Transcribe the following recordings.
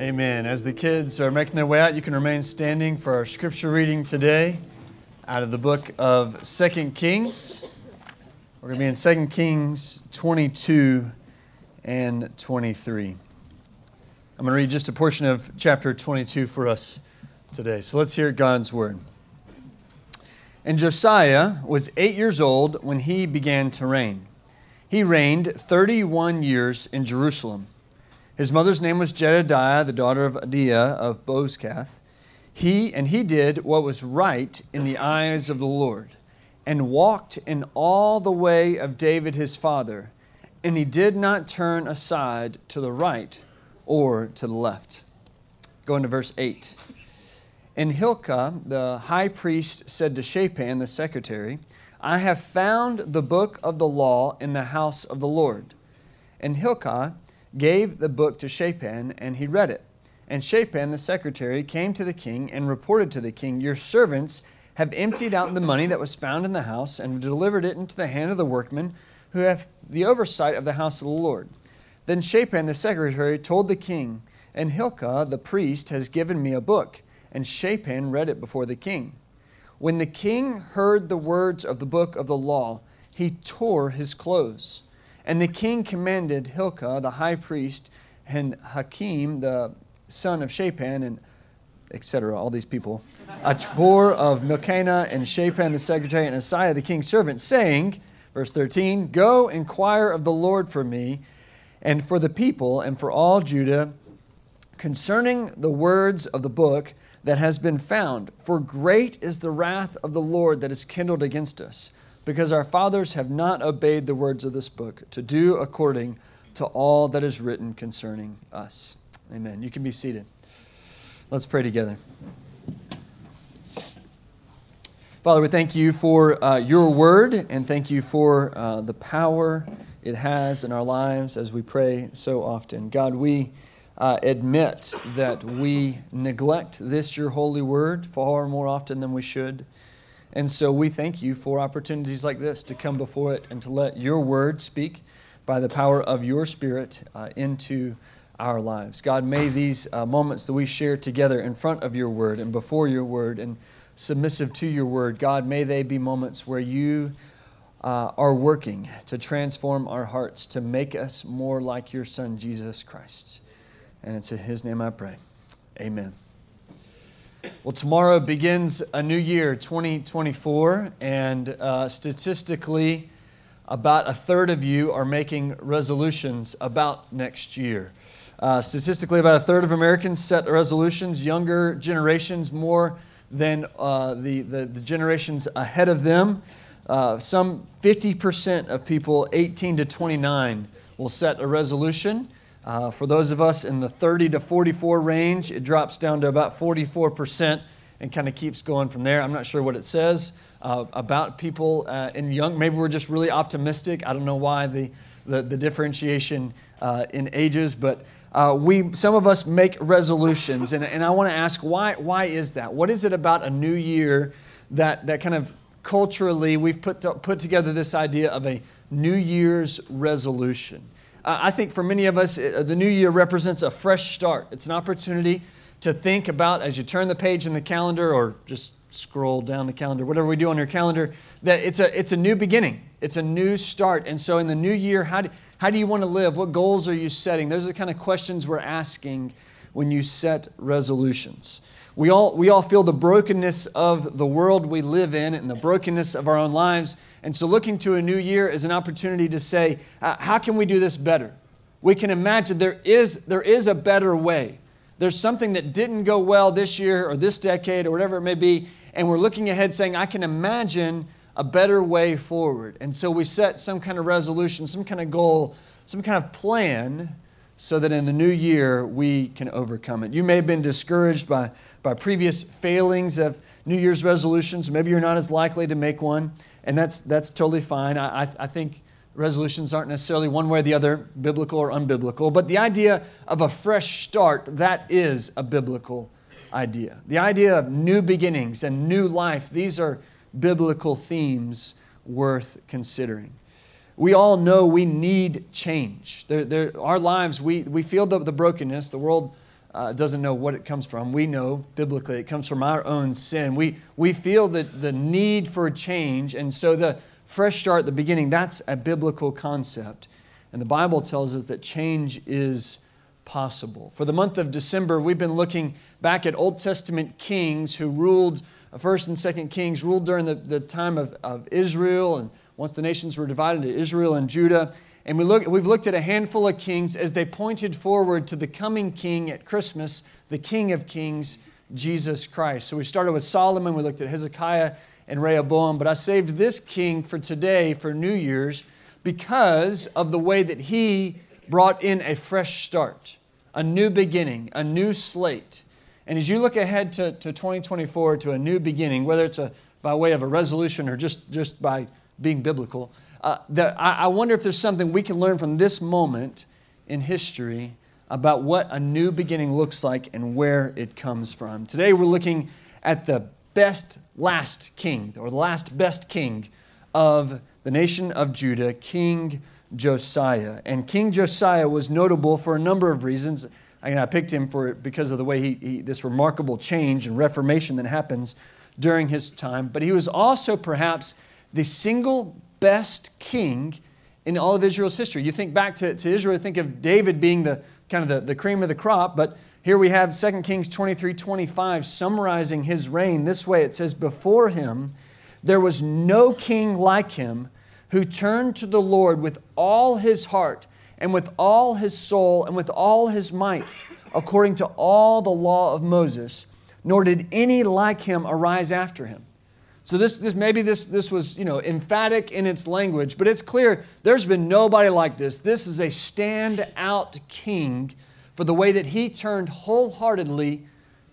Amen. As the kids are making their way out, you can remain standing for our scripture reading today out of the book of Second Kings. We're going to be in 2 Kings 22 and 23. I'm going to read just a portion of chapter 22 for us today. So let's hear God's word. And Josiah was eight years old when he began to reign. He reigned 31 years in Jerusalem. His mother's name was Jedidiah, the daughter of Adaiah of Bozkath. He and he did what was right in the eyes of the Lord, and walked in all the way of David his father, and he did not turn aside to the right or to the left. Going to verse 8. And Hilkiah, the high priest, said to Shaphan, the secretary, I have found the book of the law in the house of the Lord. And Hilkiah gave the book to Shaphan, and he read it. And Shaphan, the secretary, came to the king and reported to the king, Your servants have emptied out the money that was found in the house and delivered it into the hand of the workmen who have the oversight of the house of the Lord. Then Shaphan, the secretary, told the king, And Hilkiah, the priest, has given me a book. And Shaphan read it before the king. When the king heard the words of the book of the law, he tore his clothes. And the king commanded Hilkiah, the high priest, and Ahikam, the son of Shaphan, and etc., all these people, Achbor of Milchanah, and Shaphan the secretary, and Asaiah the king's servant, saying, verse 13, Go inquire of the Lord for me, and for the people, and for all Judah, concerning the words of the book that has been found. For great is the wrath of the Lord that is kindled against us because our fathers have not obeyed the words of this book to do according to all that is written concerning us. Amen. You can be seated. Let's pray together. Father, we thank you for uh, your word and thank you for uh, the power it has in our lives as we pray so often. God, we uh, admit that we neglect this, your holy word, far more often than we should. And so we thank you for opportunities like this to come before it and to let your word speak by the power of your spirit uh, into our lives. God, may these uh, moments that we share together in front of your word and before your word and submissive to your word, God, may they be moments where you uh, are working to transform our hearts, to make us more like your Son, Jesus Christ. And it's in his name I pray. Amen. Well, tomorrow begins a new year, 2024, and uh, statistically, about a third of you are making resolutions about next year. Uh, statistically, about a third of Americans set resolutions, younger generations more than uh, the, the, the, generations ahead of them. Uh, some 50% of people 18 to 29 will set a resolution. Uh, for those of us in the 30 to 44 range, it drops down to about 44% and kind of keeps going from there. I'm not sure what it says uh, about people uh, in young. Maybe we're just really optimistic. I don't know why the, the, the differentiation uh, in ages, but uh, we, some of us make resolutions. And, and I want to ask why, why is that? What is it about a new year that, that kind of culturally we've put, to, put together this idea of a New Year's resolution? I think for many of us, uh, the new year represents a fresh start. It's an opportunity to think about as you turn the page in the calendar or just scroll down the calendar, whatever we do on your calendar, that it's a, it's a new beginning. It's a new start. And so in the new year, how do, how do you want to live? What goals are you setting? Those are the kind of questions we're asking when you set resolutions. We all, we all feel the brokenness of the world we live in and the brokenness of our own lives. And so, looking to a new year is an opportunity to say, uh, how can we do this better? We can imagine there is, there is a better way. There's something that didn't go well this year or this decade or whatever it may be, and we're looking ahead saying, I can imagine a better way forward. And so we set some kind of resolution, some kind of goal, some kind of plan so that in the new year we can overcome it. You may have been discouraged by, by previous failings of New Year's resolutions. Maybe you're not as likely to make one and that's, that's totally fine. I, I think resolutions aren't necessarily one way or the other, biblical or unbiblical, but the idea of a fresh start, that is a biblical idea. The idea of new beginnings and new life, these are biblical themes worth considering. We all know we need change. They're, they're, our lives, we, we feel the, the brokenness. The world uh, doesn't know what it comes from. We know biblically it comes from our own sin. We, we feel that the need for change, and so the fresh start the beginning, that's a biblical concept. And the Bible tells us that change is possible. For the month of December, we've been looking back at Old Testament kings who ruled, uh, first and second kings, ruled during the, the time of, of Israel, and once the nations were divided into Israel and Judah. And we look, we've looked at a handful of kings as they pointed forward to the coming king at Christmas, the King of Kings, Jesus Christ. So we started with Solomon, we looked at Hezekiah and Rehoboam, but I saved this king for today, for New Year's, because of the way that he brought in a fresh start, a new beginning, a new slate. And as you look ahead to, to 2024, to a new beginning, whether it's a, by way of a resolution or just, just by being biblical, uh, that I, I wonder if there's something we can learn from this moment in history about what a new beginning looks like and where it comes from. Today we're looking at the best last king, or the last best king of the nation of Judah, King Josiah. And King Josiah was notable for a number of reasons. I, mean, I picked him for because of the way he, he, this remarkable change and reformation that happens during his time. But he was also perhaps the single best king in all of Israel's history. You think back to, to Israel, think of David being the kind of the, the cream of the crop, but here we have 2 Kings 23 25 summarizing his reign this way. It says, Before him there was no king like him who turned to the Lord with all his heart and with all his soul and with all his might, according to all the law of Moses, nor did any like him arise after him. So this, this maybe this, this was you know emphatic in its language, but it's clear there's been nobody like this. This is a standout king for the way that he turned wholeheartedly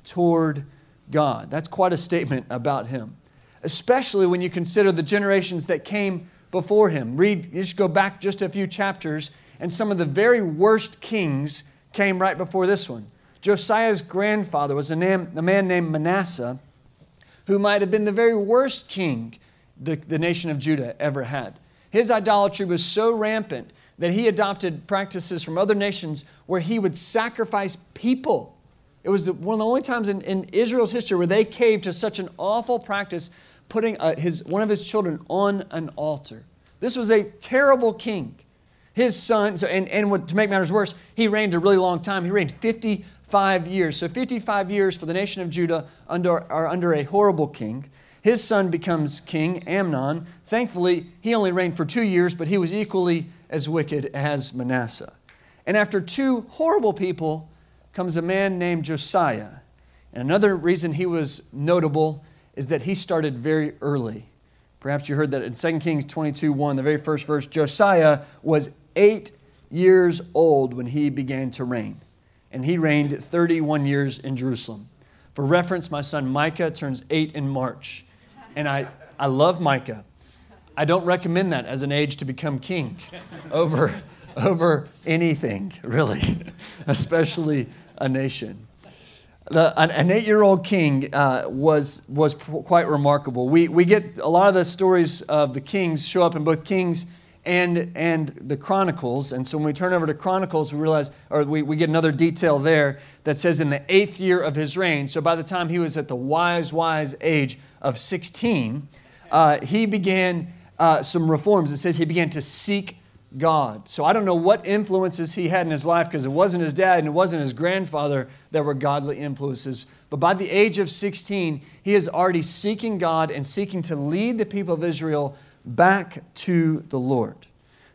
toward God. That's quite a statement about him, especially when you consider the generations that came before him. Read, you just go back just a few chapters, and some of the very worst kings came right before this one. Josiah's grandfather was a, name, a man named Manasseh who might have been the very worst king the, the nation of Judah ever had. His idolatry was so rampant that he adopted practices from other nations where he would sacrifice people. It was one of the only times in, in, Israel's history where they caved to such an awful practice, putting a, uh, his, one of his children on an altar. This was a terrible king. His son, so, and, and to make matters worse, he reigned a really long time. He reigned 55 years. So 55 years for the nation of Judah under, are under a horrible king. His son becomes king, Amon. Thankfully, he only reigned for two years, but he was equally as wicked as Manasseh. And after two horrible people comes a man named Josiah. And another reason he was notable is that he started very early. Perhaps you heard that in 2 Kings 22 1, the very first verse, Josiah was eight years old when he began to reign and he reigned 31 years in Jerusalem. For reference, my son Micah turns eight in March, and I, I love Micah. I don't recommend that as an age to become king over, over anything, really, especially a nation. The, an, an eight year old king uh, was, was quite remarkable. We, we get a lot of the stories of the kings show up in both Kings and, and the Chronicles. And so when we turn over to Chronicles, we realize, or we, we get another detail there that says in the eighth year of his reign, so by the time he was at the wise, wise age of 16, uh, he began uh, some reforms. It says he began to seek God. So I don't know what influences he had in his life because it wasn't his dad and it wasn't his grandfather that were godly influences. But by the age of 16, he is already seeking God and seeking to lead the people of Israel back to the Lord.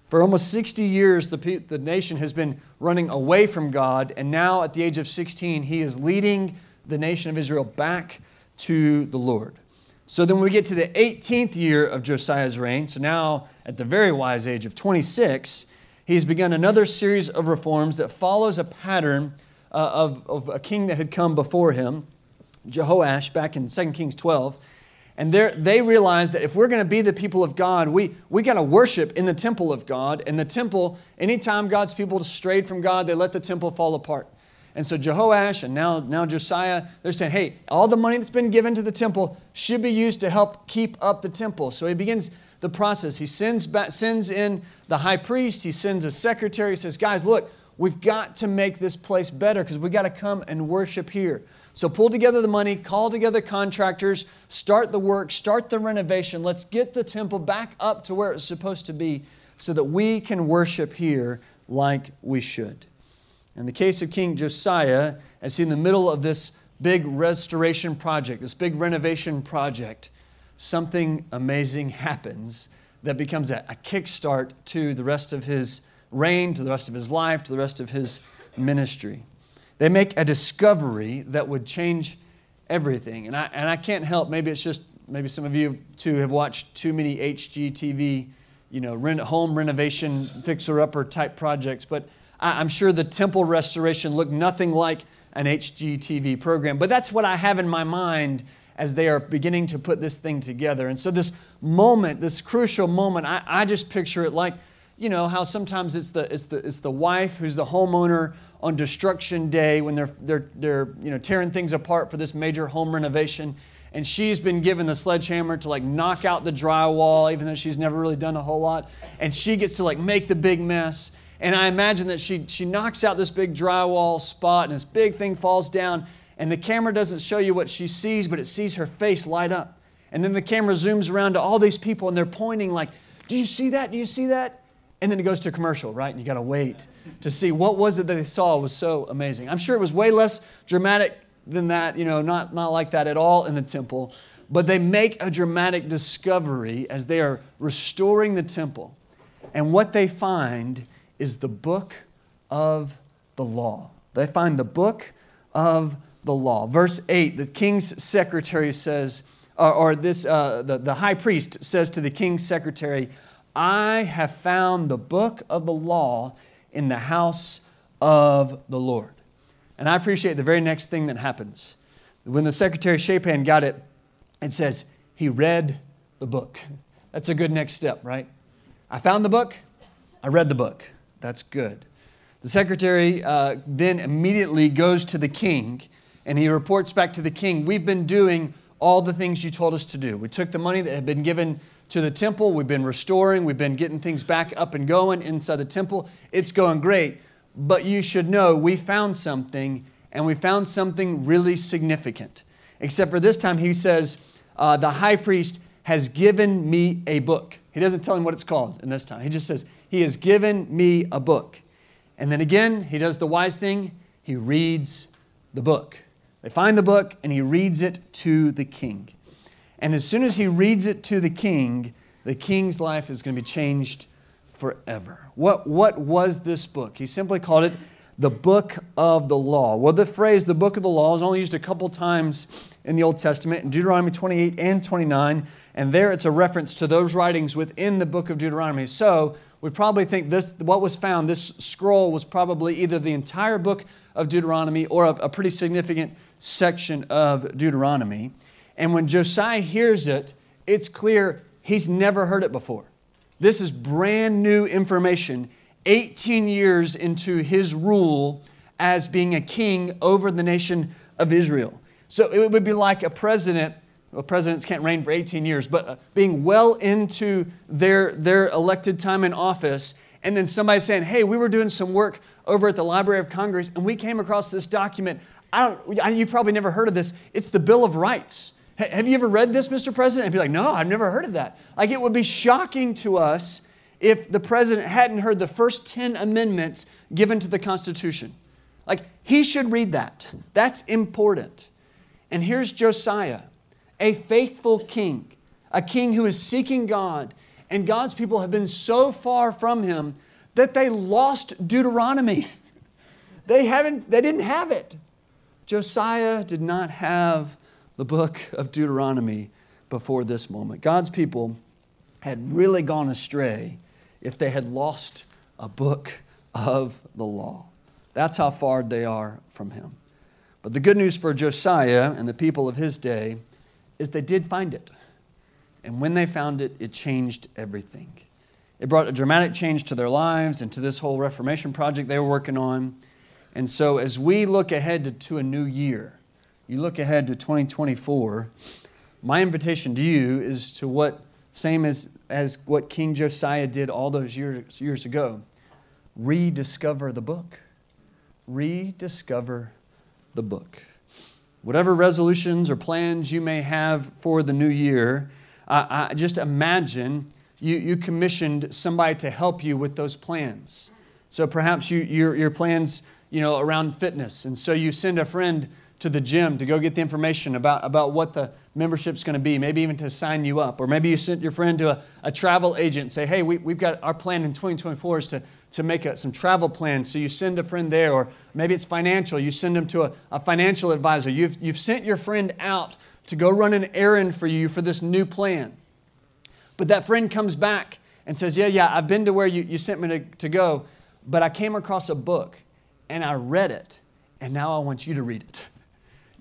For almost 60 years, the, the nation has been running away from God, and now at the age of 16, he is leading the nation of Israel back to the Lord. So then we get to the 18th year of Josiah's reign, so now at the very wise age of 26, he has begun another series of reforms that follows a pattern uh, of, of a king that had come before him, Jehoash, back in 2 Kings 12. And they realize that if we're going to be the people of God, we, we got to worship in the temple of God. And the temple, anytime God's people strayed from God, they let the temple fall apart. And so Jehoash and now, now Josiah, they're saying, hey, all the money that's been given to the temple should be used to help keep up the temple. So he begins the process. He sends, back, sends in the high priest, he sends a secretary, he says, guys, look, we've got to make this place better because we've got to come and worship here. So pull together the money, call together contractors, start the work, start the renovation. Let's get the temple back up to where it's supposed to be so that we can worship here like we should. In the case of King Josiah, as he's in the middle of this big restoration project, this big renovation project, something amazing happens that becomes a, a kickstart to the rest of his reign, to the rest of his life, to the rest of his ministry. They make a discovery that would change everything. And I, and I can't help, maybe it's just, maybe some of you too have watched too many HGTV, you know, rent, home renovation, fixer upper type projects, but I, I'm sure the temple restoration looked nothing like an HGTV program. But that's what I have in my mind as they are beginning to put this thing together. And so, this moment, this crucial moment, I, I just picture it like, you know, how sometimes it's the, it's, the, it's the wife who's the homeowner on destruction day when they're, they're, they're you know, tearing things apart for this major home renovation. And she's been given the sledgehammer to like knock out the drywall, even though she's never really done a whole lot. And she gets to like make the big mess. And I imagine that she, she knocks out this big drywall spot and this big thing falls down. And the camera doesn't show you what she sees, but it sees her face light up. And then the camera zooms around to all these people and they're pointing, like, Do you see that? Do you see that? And then it goes to commercial, right? And you got to wait to see what was it that they saw was so amazing. I'm sure it was way less dramatic than that, you know, not, not like that at all in the temple. But they make a dramatic discovery as they are restoring the temple. And what they find is the book of the law. They find the book of the law. Verse 8, the king's secretary says, or, or this, uh, the, the high priest says to the king's secretary, I have found the book of the law in the house of the Lord. And I appreciate the very next thing that happens. When the secretary Shaphan got it, it says, he read the book. That's a good next step, right? I found the book, I read the book. That's good. The secretary uh, then immediately goes to the king and he reports back to the king, We've been doing all the things you told us to do. We took the money that had been given to the temple, we've been restoring, we've been getting things back up and going inside the temple. It's going great. But you should know we found something, and we found something really significant. Except for this time, he says, uh, The high priest has given me a book. He doesn't tell him what it's called in this time. He just says, He has given me a book. And then again, he does the wise thing, he reads the book. They find the book and he reads it to the king. And as soon as he reads it to the king, the king's life is going to be changed forever. What, what was this book? He simply called it the book of the law. Well, the phrase the book of the law is only used a couple times in the Old Testament, in Deuteronomy 28 and 29, and there it's a reference to those writings within the book of Deuteronomy. So we probably think this what was found, this scroll was probably either the entire book of Deuteronomy or a, a pretty significant section of Deuteronomy. And when Josiah hears it, it's clear he's never heard it before. This is brand new information 18 years into his rule as being a king over the nation of Israel. So it would be like a president. Well, presidents can't reign for 18 years, but uh, being well into their, their elected time in office, and then somebody saying, Hey, we were doing some work over at the Library of Congress, and we came across this document I don't, you've probably never heard of this. It's the Bill of Rights. Have you ever read this, Mr. President? And be like, no, I've never heard of that. Like, it would be shocking to us if the president hadn't heard the first 10 amendments given to the Constitution. Like, he should read that. That's important. And here's Josiah, a faithful king, a king who is seeking God. And God's people have been so far from him that they lost Deuteronomy. They, haven't, they didn't have it. Josiah did not have the book of Deuteronomy before this moment. God's people had really gone astray if they had lost a book of the law. That's how far they are from him. But the good news for Josiah and the people of his day is they did find it. And when they found it, it changed everything. It brought a dramatic change to their lives and to this whole Reformation project they were working on. And so, as we look ahead to, to, a new year, you look ahead to 2024, my invitation to you is to what, same as, as what King Josiah did all those years, years ago, rediscover the book. rediscover the book. Whatever resolutions or plans you may have for the new year, uh, I just imagine you, you commissioned somebody to help you with those plans. So perhaps you, your, your plans you know, around fitness, and so you send a friend to the gym to go get the information about, about what the membership's going to be, maybe even to sign you up. Or maybe you sent your friend to a, a travel agent say, hey, we, we've got our plan in 2024 is to, to make a, some travel plans. So you send a friend there. Or maybe it's financial. You send them to a, a financial advisor. You've, you've sent your friend out to go run an errand for you for this new plan. But that friend comes back and says, yeah, yeah, I've been to where you, you sent me to, to go, but I came across a book and I read it, and now I want you to read it.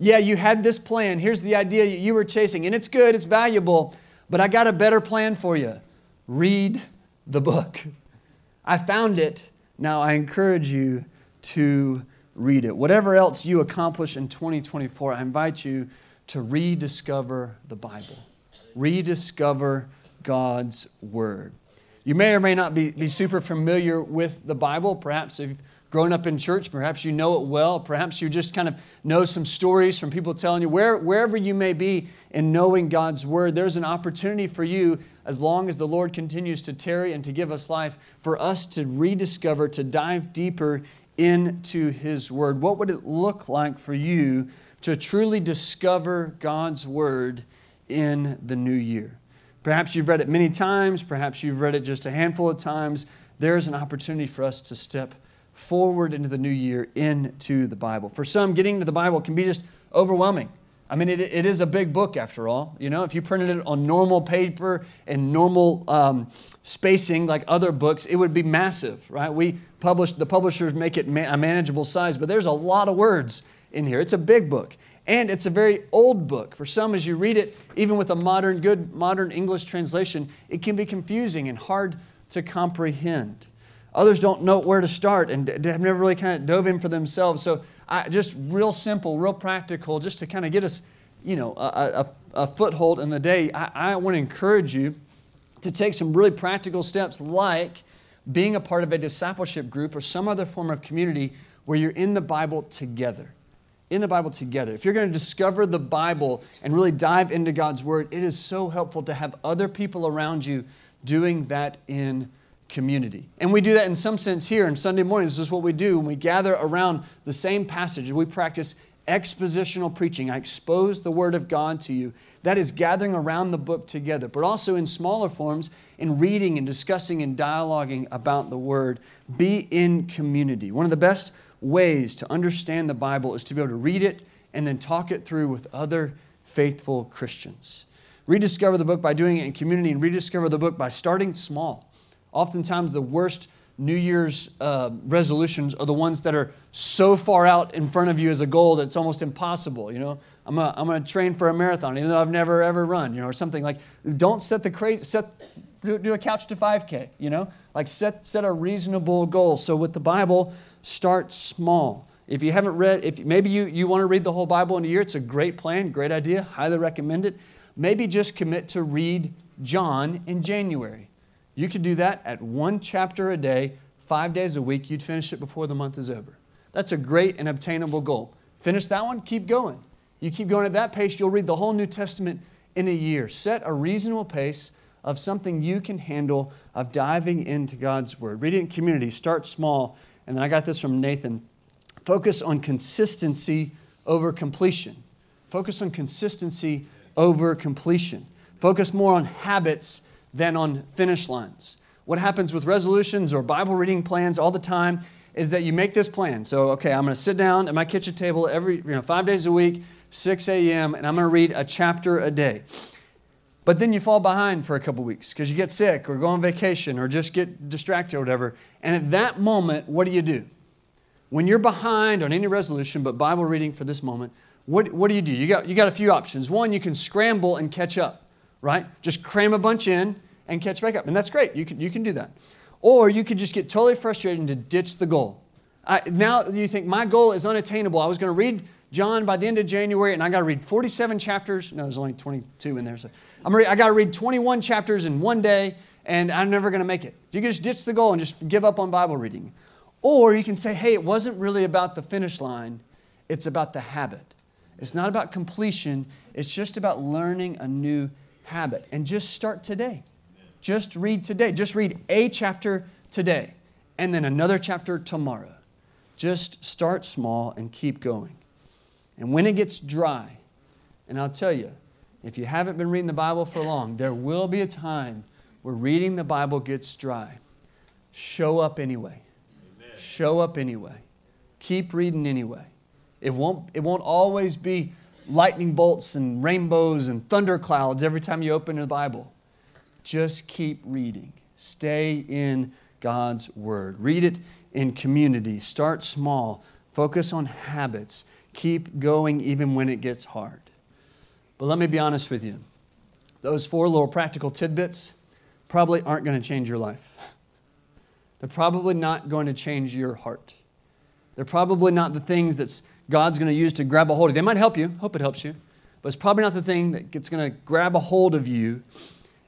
Yeah, you had this plan. Here's the idea you were chasing, and it's good, it's valuable, but I got a better plan for you. Read the book. I found it. Now I encourage you to read it. Whatever else you accomplish in 2024, I invite you to rediscover the Bible, rediscover God's Word. You may or may not be, be super familiar with the Bible. Perhaps if grown up in church. Perhaps you know it well. Perhaps you just kind of know some stories from people telling you. Where, wherever you may be in knowing God's word, there's an opportunity for you, as long as the Lord continues to tarry and to give us life, for us to rediscover, to dive deeper into His word. What would it look like for you to truly discover God's word in the new year? Perhaps you've read it many times, perhaps you've read it just a handful of times. There's an opportunity for us to step forward into the new year into the Bible. For some, getting to the Bible can be just overwhelming. I mean, it, it is a big book after all. You know, if you printed it on normal paper and normal um, spacing like other books, it would be massive, right? We publish, the publishers make it ma- a manageable size, but there's a lot of words in here. It's a big book. And it's a very old book. For some, as you read it, even with a modern, good modern English translation, it can be confusing and hard to comprehend. Others don't know where to start and have never really kind of dove in for themselves. So, I, just real simple, real practical, just to kind of get us, you know, a, a, a foothold in the day. I, I want to encourage you to take some really practical steps, like being a part of a discipleship group or some other form of community where you're in the Bible together. In the Bible together. If you're going to discover the Bible and really dive into God's Word, it is so helpful to have other people around you doing that in community. And we do that in some sense here in Sunday mornings. This is what we do when we gather around the same passage. We practice expositional preaching. I expose the Word of God to you. That is gathering around the book together, but also in smaller forms, in reading and discussing and dialoguing about the Word. Be in community. One of the best ways to understand the Bible is to be able to read it and then talk it through with other faithful Christians. Rediscover the book by doing it in community and rediscover the book by starting small. Oftentimes, the worst New Year's uh, resolutions are the ones that are so far out in front of you as a goal that it's almost impossible. You know, I'm gonna, I'm gonna train for a marathon, even though I've never ever run. You know, or something like. Don't set the crazy set. Do, do a couch to 5K. You know, like set set a reasonable goal. So with the Bible, start small. If you haven't read, if maybe you, you want to read the whole Bible in a year, it's a great plan, great idea, highly recommend it. Maybe just commit to read John in January. You could do that at one chapter a day, five days a week. You'd finish it before the month is over. That's a great and obtainable goal. Finish that one, keep going. You keep going at that pace, you'll read the whole New Testament in a year. Set a reasonable pace of something you can handle, of diving into God's Word. Read it in community, start small. And then I got this from Nathan. Focus on consistency over completion. Focus on consistency over completion. Focus more on habits than on finish lines. What happens with resolutions or Bible reading plans all the time is that you make this plan. So, okay, I'm going to sit down at my kitchen table every, you know, five days a week, 6 a.m., and I'm going to read a chapter a day. But then you fall behind for a couple weeks because you get sick or go on vacation or just get distracted or whatever. And at that moment, what do you do? When you're behind on any resolution but Bible reading for this moment, what, what do you do? You got, you got a few options. One, you can scramble and catch up right? Just cram a bunch in and catch back up. And that's great. You can, you can do that. Or you could just get totally frustrated and to ditch the goal. I, now you think, my goal is unattainable. I was going to read John by the end of January, and I got to read 47 chapters. No, there's only 22 in there. So I'm ready, I got to read 21 chapters in one day, and I'm never going to make it. You can just ditch the goal and just give up on Bible reading. Or you can say, hey, it wasn't really about the finish line, it's about the habit. It's not about completion, it's just about learning a new habit. And just start today. Just read today. Just read a chapter today and then another chapter tomorrow. Just start small and keep going. And when it gets dry, and I'll tell you, if you haven't been reading the Bible for long, there will be a time where reading the Bible gets dry. Show up anyway. Amen. Show up anyway. Keep reading anyway. It won't, it won't always be lightning bolts and rainbows and thunder clouds every time you open the Bible. Just keep reading. Stay in God's Word. Read it in community. Start small. Focus on habits. Keep going even when it gets hard. But let me be honest with you those four little practical tidbits probably aren't going to change your life. They're probably not going to change your heart. They're probably not the things that God's going to use to grab a hold of. You. They might help you. Hope it helps you. But it's probably not the thing that's going to grab a hold of you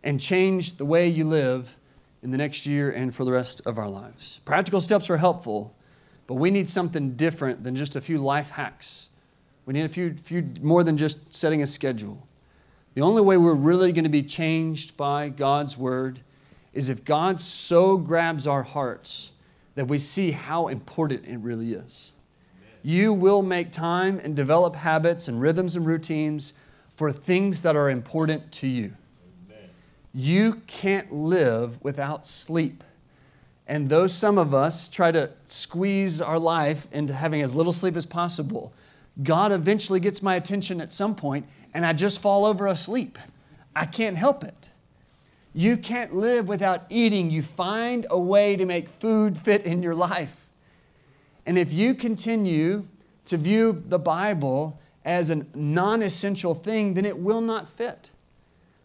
and change the way you live in the next year and for the rest of our lives. Practical steps are helpful, but we need something different than just a few life hacks. We need a few, few more than just setting a schedule. The only way we're really going to be changed by God's word is if God so grabs our hearts that we see how important it really is. You will make time and develop habits and rhythms and routines for things that are important to you. You can't live without sleep. And though some of us try to squeeze our life into having as little sleep as possible, God eventually gets my attention at some point and I just fall over asleep. I can't help it. You can't live without eating. You find a way to make food fit in your life. And if you continue to view the Bible as a non essential thing, then it will not fit.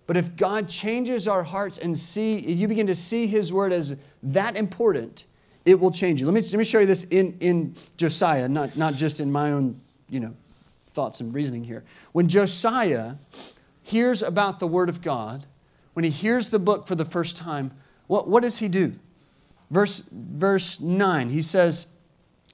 But if God changes our hearts and see, you begin to see His word as that important, it will change you. Let me, let me show you this in, in Josiah, not, not just in my own you know, thoughts and reasoning here. When Josiah hears about the word of God, when he hears the book for the first time, what, what does he do? Verse, verse 9, he says,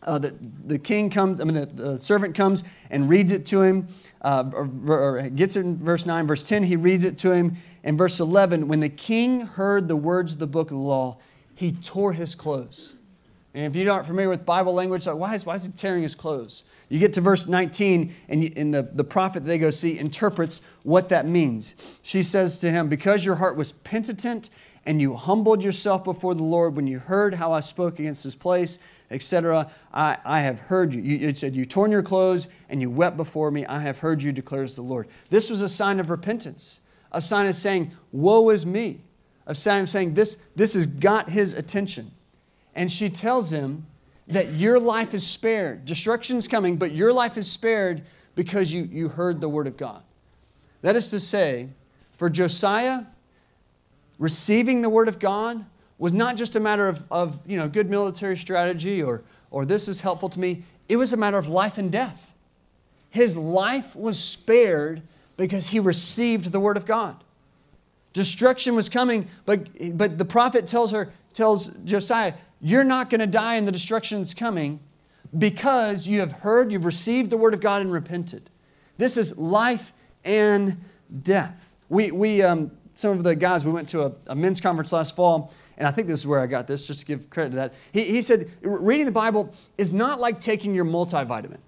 uh, the, the king comes, I mean, the, the servant comes and reads it to him uh, or, or gets it in verse 9. Verse 10, he reads it to him. In verse 11, when the king heard the words of the book of the law, he tore his clothes. And if you aren't familiar with Bible language, like, why, is, why is he tearing his clothes? You get to verse 19, and, you, and the, the prophet they go see interprets what that means. She says to him, Because your heart was penitent and you humbled yourself before the Lord when you heard how I spoke against this place etc. I, I have heard you. you. It said, You torn your clothes and you wept before me. I have heard you, declares the Lord. This was a sign of repentance, a sign of saying, Woe is me, a sign of saying, This, this has got his attention. And she tells him that your life is spared. Destruction's coming, but your life is spared because you, you heard the word of God. That is to say, for Josiah, receiving the word of God was not just a matter of, of you know, good military strategy or, or this is helpful to me. It was a matter of life and death. His life was spared because he received the word of God. Destruction was coming, but, but the prophet tells her, tells Josiah, you're not going to die in the destruction that's coming because you have heard, you've received the word of God and repented. This is life and death. We, we um, some of the guys, we went to a, a men's conference last fall, and I think this is where I got this, just to give credit to that. He, he said, reading the Bible is not like taking your multivitamin.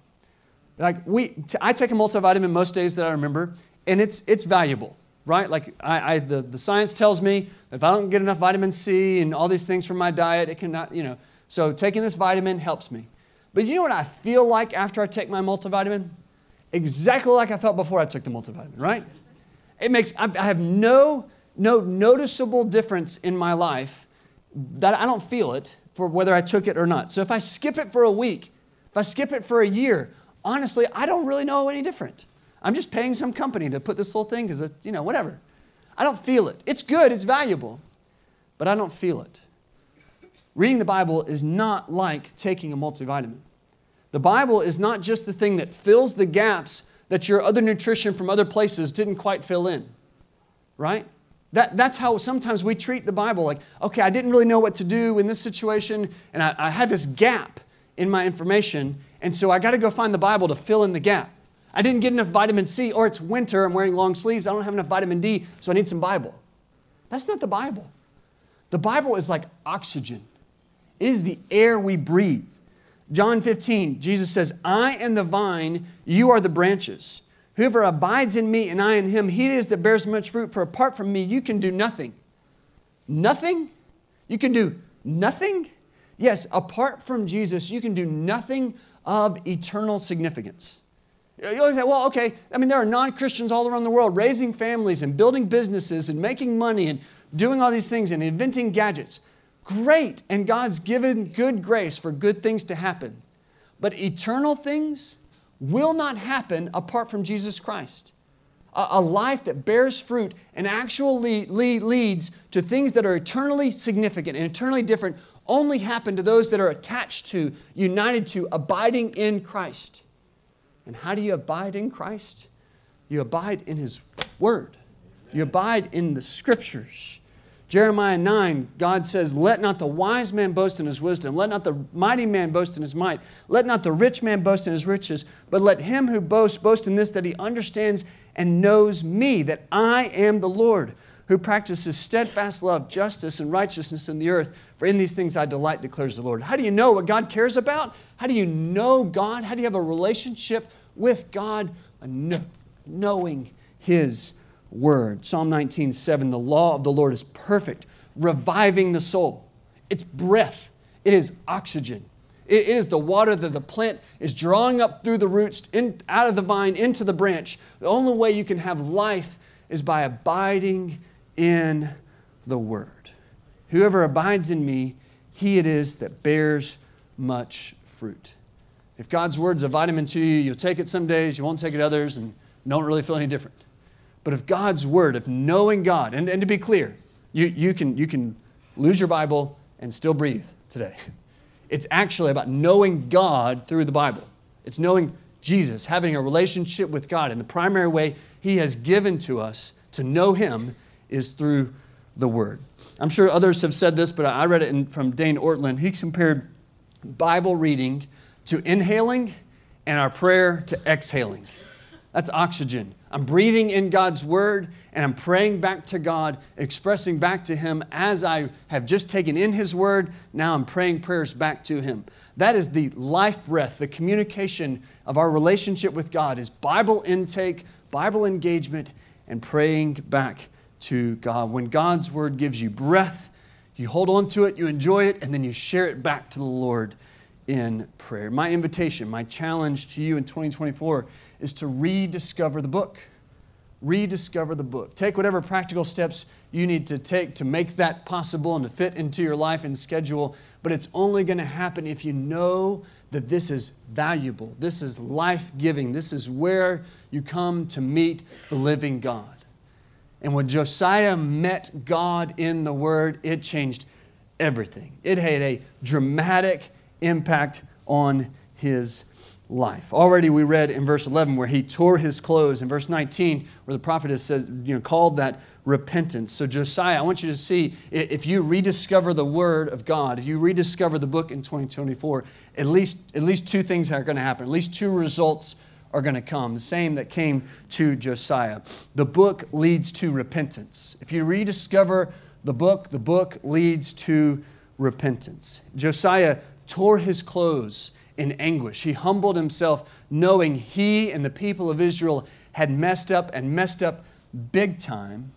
Like we, t- I take a multivitamin most days that I remember, and it's, it's valuable, right? Like I, I, the, the science tells me if I don't get enough vitamin C and all these things from my diet, it cannot, you know. So taking this vitamin helps me. But you know what I feel like after I take my multivitamin? Exactly like I felt before I took the multivitamin, right? It makes, I, I have no no noticeable difference in my life that I don't feel it for whether I took it or not. So if I skip it for a week, if I skip it for a year, honestly, I don't really know any different. I'm just paying some company to put this little thing because, you know, whatever. I don't feel it. It's good, it's valuable, but I don't feel it. Reading the Bible is not like taking a multivitamin. The Bible is not just the thing that fills the gaps that your other nutrition from other places didn't quite fill in, right? That, that's how sometimes we treat the Bible like, okay, I didn't really know what to do in this situation, and I, I had this gap in my information, and so I got to go find the Bible to fill in the gap. I didn't get enough vitamin C, or it's winter, I'm wearing long sleeves, I don't have enough vitamin D, so I need some Bible. That's not the Bible. The Bible is like oxygen, it is the air we breathe. John 15, Jesus says, I am the vine, you are the branches. Whoever abides in me and I in him, he is that bears much fruit, for apart from me, you can do nothing. Nothing? You can do nothing? Yes, apart from Jesus, you can do nothing of eternal significance. You always say, well, okay, I mean, there are non Christians all around the world raising families and building businesses and making money and doing all these things and inventing gadgets. Great, and God's given good grace for good things to happen. But eternal things will not happen apart from Jesus Christ. A, a life that bears fruit and actually leads to things that are eternally significant and eternally different only happen to those that are attached to, united to, abiding in Christ. And how do you abide in Christ? You abide in His Word, you abide in the Scriptures. Jeremiah 9, God says, Let not the wise man boast in his wisdom, let not the mighty man boast in his might, let not the rich man boast in his riches, but let him who boasts boast in this that he understands and knows me, that I am the Lord, who practices steadfast love, justice, and righteousness in the earth. For in these things I delight, declares the Lord. How do you know what God cares about? How do you know God? How do you have a relationship with God? Knowing His word. Psalm 19, 7 The law of the Lord is perfect, reviving the soul. It's breath, it is oxygen. It is the water that the plant is drawing up through the roots, in, out of the vine, into the branch. The only way you can have life is by abiding in the Word. Whoever abides in me, he it is that bears much fruit. If God's Word's a vitamin to you, you'll take it some days, you won't take it others, and don't really feel any different. But if God's word, of knowing God, and, and to be clear, you, you, can, you can lose your Bible and still breathe today. It's actually about knowing God through the Bible. It's knowing Jesus, having a relationship with God. And the primary way He has given to us to know Him is through the Word. I'm sure others have said this, but I read it in, from Dane Ortlund. He compared Bible reading to inhaling and our prayer to exhaling. That's oxygen. I'm breathing in God's word and I'm praying back to God, expressing back to Him as I have just taken in His word. Now I'm praying prayers back to Him. That is the life breath, the communication of our relationship with God is Bible intake, Bible engagement, and praying back to God. When God's word gives you breath, you hold on to it, you enjoy it, and then you share it back to the Lord in prayer. My invitation, my challenge to you in 2024 is to rediscover the book. Rediscover the book. Take whatever practical steps you need to take to make that possible and to fit into your life and schedule, but it's only going to happen if you know that this is valuable, this is life giving, this is where you come to meet the living God. And when Josiah met God in the Word, it changed everything. It had a dramatic impact on his life. Already we read in verse 11 where he tore his clothes. In verse 19, where the prophet has says, you know, called that repentance. So Josiah, I want you to see if you rediscover the word of God, if you rediscover the book in 2024, at least at least two things are going to happen. At least two results are going to come. The same that came to Josiah. The book leads to repentance. If you rediscover the book, the book leads to repentance. Josiah tore his clothes in anguish. He humbled himself, knowing he and the people of Israel had messed up and messed up big time.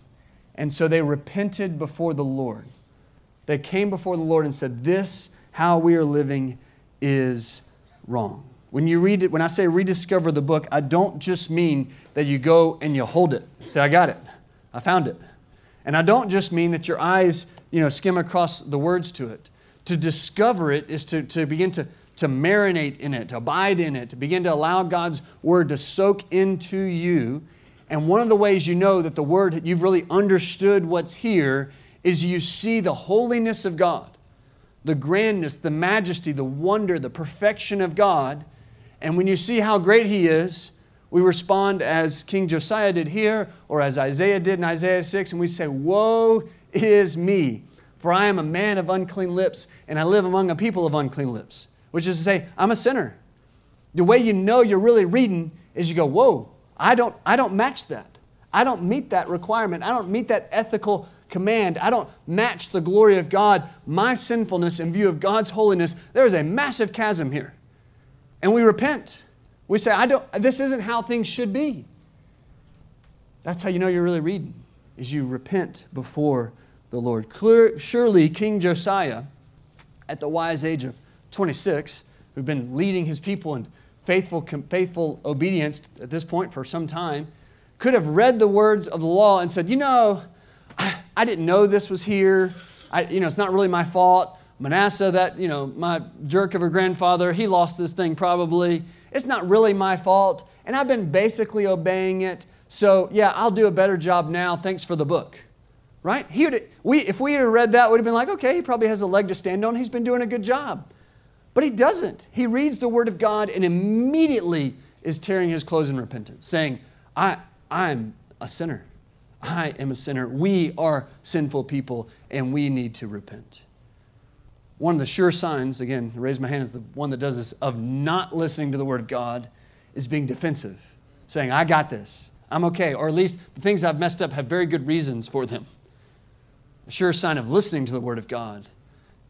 And so they repented before the Lord. They came before the Lord and said, This, how we are living, is wrong. When you read it, when I say rediscover the book, I don't just mean that you go and you hold it. Say, I got it. I found it. And I don't just mean that your eyes, you know, skim across the words to it. To discover it is to, to begin to to marinate in it, to abide in it, to begin to allow God's word to soak into you. And one of the ways you know that the word, you've really understood what's here, is you see the holiness of God, the grandness, the majesty, the wonder, the perfection of God. And when you see how great He is, we respond as King Josiah did here, or as Isaiah did in Isaiah 6, and we say, Woe is me, for I am a man of unclean lips, and I live among a people of unclean lips. Which is to say, I'm a sinner. The way you know you're really reading is you go, Whoa, I don't, I don't match that. I don't meet that requirement. I don't meet that ethical command. I don't match the glory of God, my sinfulness in view of God's holiness. There is a massive chasm here. And we repent. We say, I don't, this isn't how things should be. That's how you know you're really reading, is you repent before the Lord. Clear, surely King Josiah, at the wise age of 26, who'd been leading his people in faithful, faithful obedience at this point for some time, could have read the words of the law and said, you know, I, I didn't know this was here. I, you know, it's not really my fault. Manasseh, that, you know, my jerk of a grandfather, he lost this thing probably. It's not really my fault, and I've been basically obeying it. So, yeah, I'll do a better job now. Thanks for the book. Right? He would, we, if we had read that, we'd have been like, okay, he probably has a leg to stand on. He's been doing a good job. But he doesn't. He reads the Word of God and immediately is tearing his clothes in repentance, saying, I, I'm a sinner. I am a sinner. We are sinful people, and we need to repent. One of the sure signs, again, raise my hand is the one that does this, of not listening to the Word of God is being defensive, saying, I got this. I'm okay. Or at least the things I've messed up have very good reasons for them. A sure sign of listening to the Word of God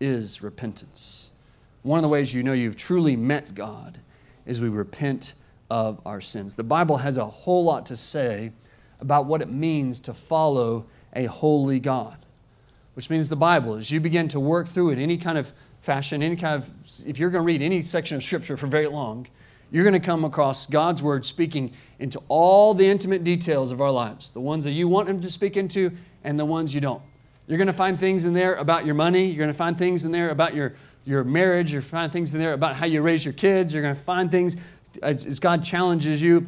is repentance. One of the ways you know you've truly met God is we repent of our sins. The Bible has a whole lot to say about what it means to follow a holy God which means the Bible, as you begin to work through it, any kind of fashion, any kind of, if you're going to read any section of Scripture for very long, you're going to come across God's Word speaking into all the intimate details of our lives, the ones that you want Him to speak into and the ones you don't. You're going to find things in there about your money. You're going to find things in there about your, your marriage. You're going to find things in there about how you raise your kids. You're going to find things as, as God challenges you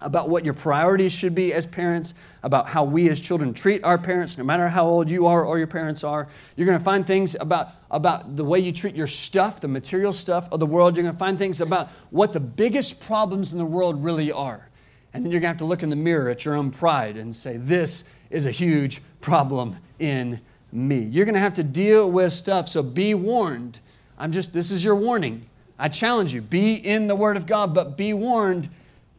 about what your priorities should be as parents, about how we as children treat our parents, no matter how old you are or your parents are. You're going to find things about, about the way you treat your stuff, the material stuff of the world. You're going to find things about what the biggest problems in the world really are. And then you're going to have to look in the mirror at your own pride and say, This is a huge problem in me. You're going to have to deal with stuff, so be warned. I'm just, this is your warning. I challenge you be in the Word of God, but be warned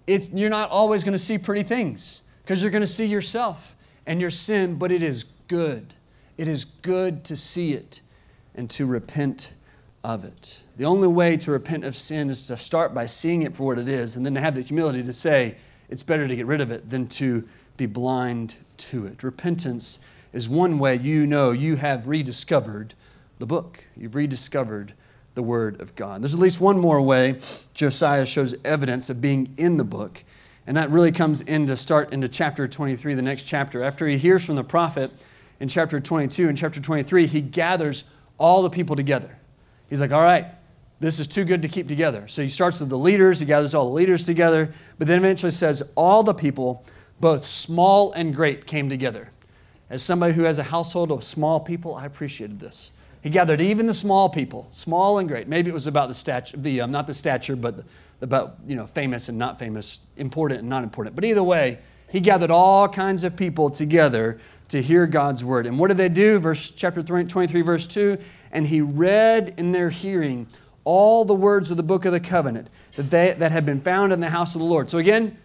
it's, you're not always going to see pretty things because you're going to see yourself and your sin, but it is good. It is good to see it and to repent of it. The only way to repent of sin is to start by seeing it for what it is and then to have the humility to say, it's better to get rid of it than to be blind to it. Repentance is one way you know you have rediscovered the book. You've rediscovered the Word of God. There's at least one more way Josiah shows evidence of being in the book, and that really comes into start into chapter 23, the next chapter. After he hears from the prophet in chapter 22 and chapter 23, he gathers all the people together. He's like, all right, this is too good to keep together. So he starts with the leaders, he gathers all the leaders together, but then eventually says, all the people, both small and great, came together. As somebody who has a household of small people, I appreciated this. He gathered even the small people, small and great. Maybe it was about the stature, the um, not the stature, but about you know famous and not famous, important and not important. But either way, he gathered all kinds of people together to hear God's word. And what did they do? Verse chapter 23, verse 2. And he read in their hearing all the words of the book of the covenant that, they, that had been found in the house of the Lord. So again,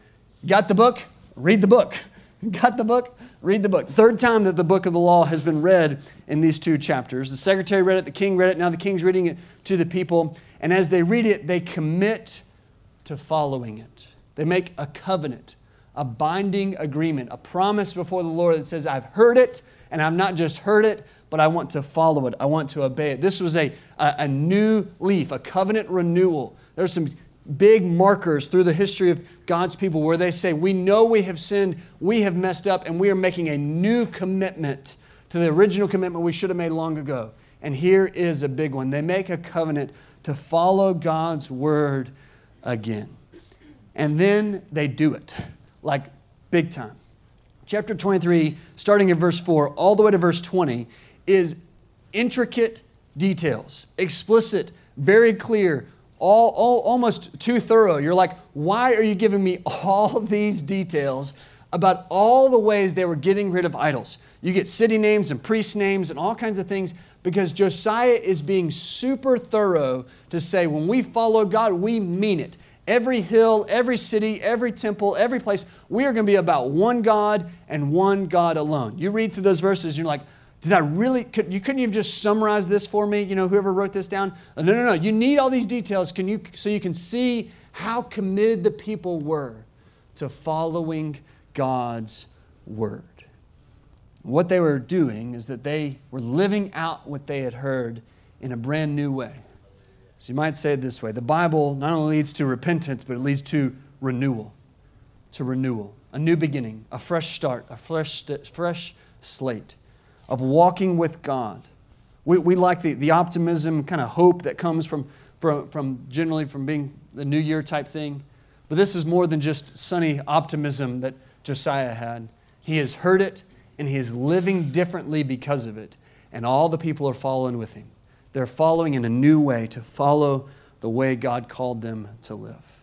got the book, read the book. Got the book, read the book. Third time that the book of the law has been read in these two chapters. The secretary read it, the king read it, now the king's reading it to the people. And as they read it, they commit to following it. They make a covenant, a binding agreement, a promise before the Lord that says, I've heard it, and I've not just heard it, but I want to follow it. I want to obey it. This was a, a, a new leaf, a covenant renewal. There's some big markers through the history of God's people where they say, We know we have sinned, we have messed up, and we are making a new commitment to the original commitment we should have made long ago. And here is a big one. They make a covenant to follow God's word again. And then they do it, like big time. Chapter 23, starting in verse 4, all the way to verse 20, is intricate details, explicit, very clear all, all, almost too thorough. You're like, why are you giving me all these details about all the ways they were getting rid of idols? You get city names and priest names and all kinds of things because Josiah is being super thorough to say when we follow God, we mean it. Every hill, every city, every temple, every place, we are going to be about one God and one God alone. You read through those verses, and you're like, did I really? Could, you couldn't you have just summarized this for me? You know, whoever wrote this down. Uh, no, no, no. You need all these details. Can you so you can see how committed the people were to following God's word. What they were doing is that they were living out what they had heard in a brand new way. So you might say it this way: the Bible not only leads to repentance, but it leads to renewal, to renewal, a new beginning, a fresh start, a fresh, fresh slate of walking with God. We, we like the, the optimism, kind of hope that comes from, from, from generally from being the New Year type thing. But this is more than just sunny optimism that Josiah had. He has heard it and he is living differently because of it. And all the people are following with him. They're following in a new way to follow the way God called them to live.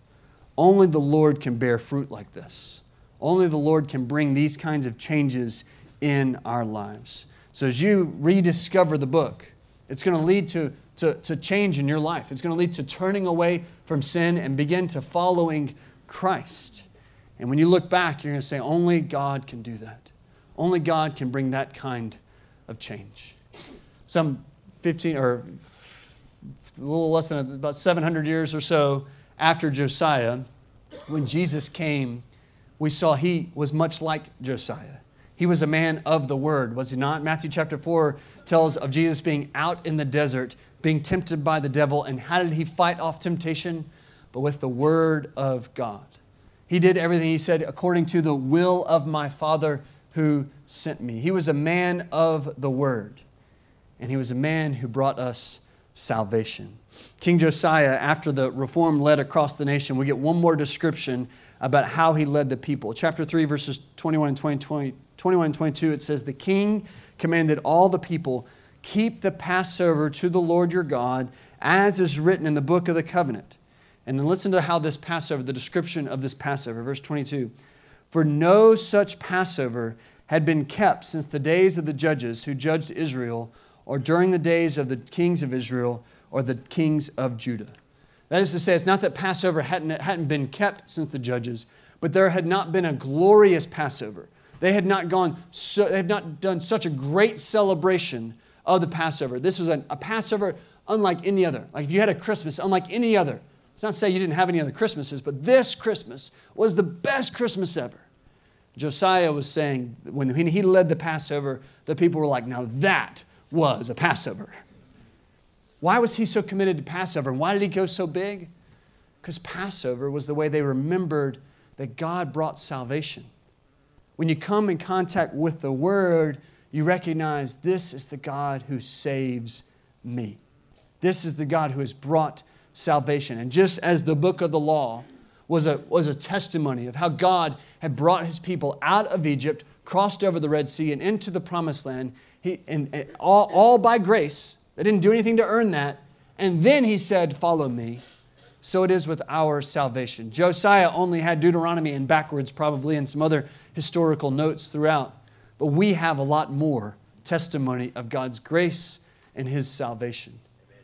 Only the Lord can bear fruit like this. Only the Lord can bring these kinds of changes in our lives. So as you rediscover the book, it's going to lead to, to, to change in your life. It's going to lead to turning away from sin and begin to following Christ. And when you look back, you're going to say, only God can do that. Only God can bring that kind of change. Some 15 or a little less than about 700 years or so after Josiah, when Jesus came, we saw he was much like Josiah. He was a man of the word, was he not? Matthew chapter 4 tells of Jesus being out in the desert, being tempted by the devil. And how did he fight off temptation? But with the word of God. He did everything he said according to the will of my Father who sent me. He was a man of the word, and he was a man who brought us salvation. King Josiah, after the reform led across the nation, we get one more description about how he led the people. Chapter 3, verses 21 and 20, 20 21 and 22, it says, The king commanded all the people, Keep the Passover to the Lord your God, as is written in the book of the covenant. And then listen to how this Passover, the description of this Passover, verse 22. For no such Passover had been kept since the days of the judges who judged Israel, or during the days of the kings of Israel, or the kings of Judah. That is to say, it's not that Passover hadn't, hadn't been kept since the judges, but there had not been a glorious Passover. They had not gone, so, they had not done such a great celebration of the Passover. This was a, a Passover unlike any other. Like if you had a Christmas unlike any other. It's not to say you didn't have any other Christmases, but this Christmas was the best Christmas ever. Josiah was saying when he led the Passover, the people were like, now that was a Passover. Why was he so committed to Passover? And why did he go so big? Because Passover was the way they remembered that God brought salvation. When you come in contact with the Word, you recognize this is the God who saves me. This is the God who has brought salvation. And just as the book of the law was a, was a testimony of how God had brought his people out of Egypt, crossed over the Red Sea, and into the promised land, he, and, and all, all by grace, they didn't do anything to earn that. And then he said, Follow me. So it is with our salvation. Josiah only had Deuteronomy and backwards, probably, and some other historical notes throughout. But we have a lot more testimony of God's grace and His salvation.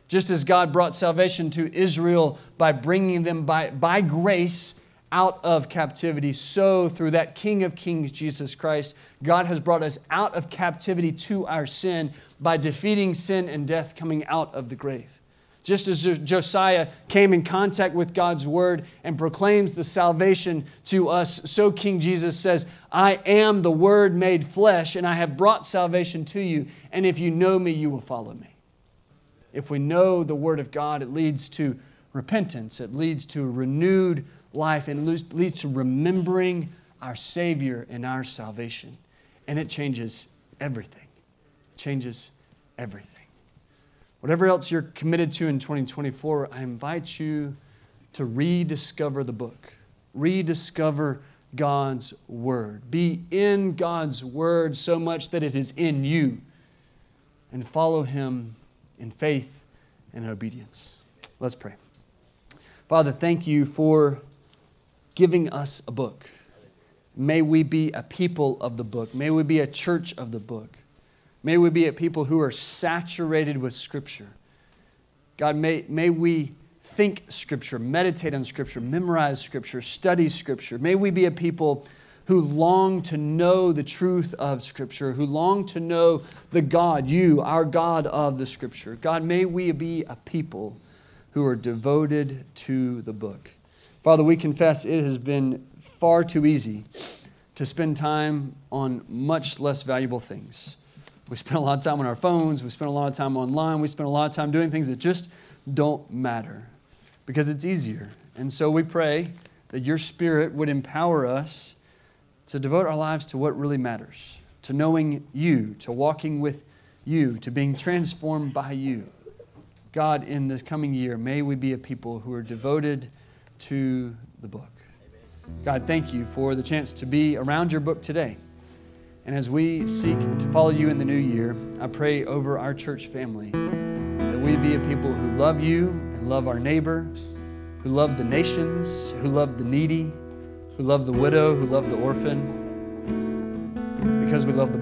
Just as God brought salvation to Israel by bringing them by, by grace out of captivity, so through that King of Kings, Jesus Christ, God has brought us out of captivity to our sin by defeating sin and death coming out of the grave. Just as Josiah came in contact with God's word and proclaims the salvation to us, so King Jesus says, I am the word made flesh, and I have brought salvation to you. And if you know me, you will follow me. If we know the word of God, it leads to repentance, it leads to renewed life, and it leads to remembering our Savior and our salvation. And it changes everything. It changes everything. Whatever else you're committed to in 2024, I invite you to rediscover the book, rediscover God's Word. Be in God's Word so much that it is in you, and follow Him in faith and obedience. Let's pray. Father, thank you for giving us a book. May we be a people of the book. May we be a church of the book. May we be a people who are saturated with Scripture. God, may, may we think Scripture, meditate on Scripture, memorize Scripture, study Scripture. May we be a people who long to know the truth of Scripture, who long to know the God, you, our God of the Scripture. God, may we be a people who are devoted to the book. Father, we confess it has been far too easy to spend time on much less valuable things. We spend a lot of time on our phones, we spend a lot of time online, we spend a lot of time doing things that just don't matter because it's easier. And so we pray that your Spirit would empower us to devote our lives to what really matters, to knowing you, to walking with you, to being transformed by you. God, in this coming year, may we be a people who are devoted to the book. God, thank you for the chance to be around your book today. And as we seek to follow you in the new year, I pray over our church family that we be a people who love you and love our neighbor, who love the nations, who love the needy, who love the widow, who love the orphan, because we love the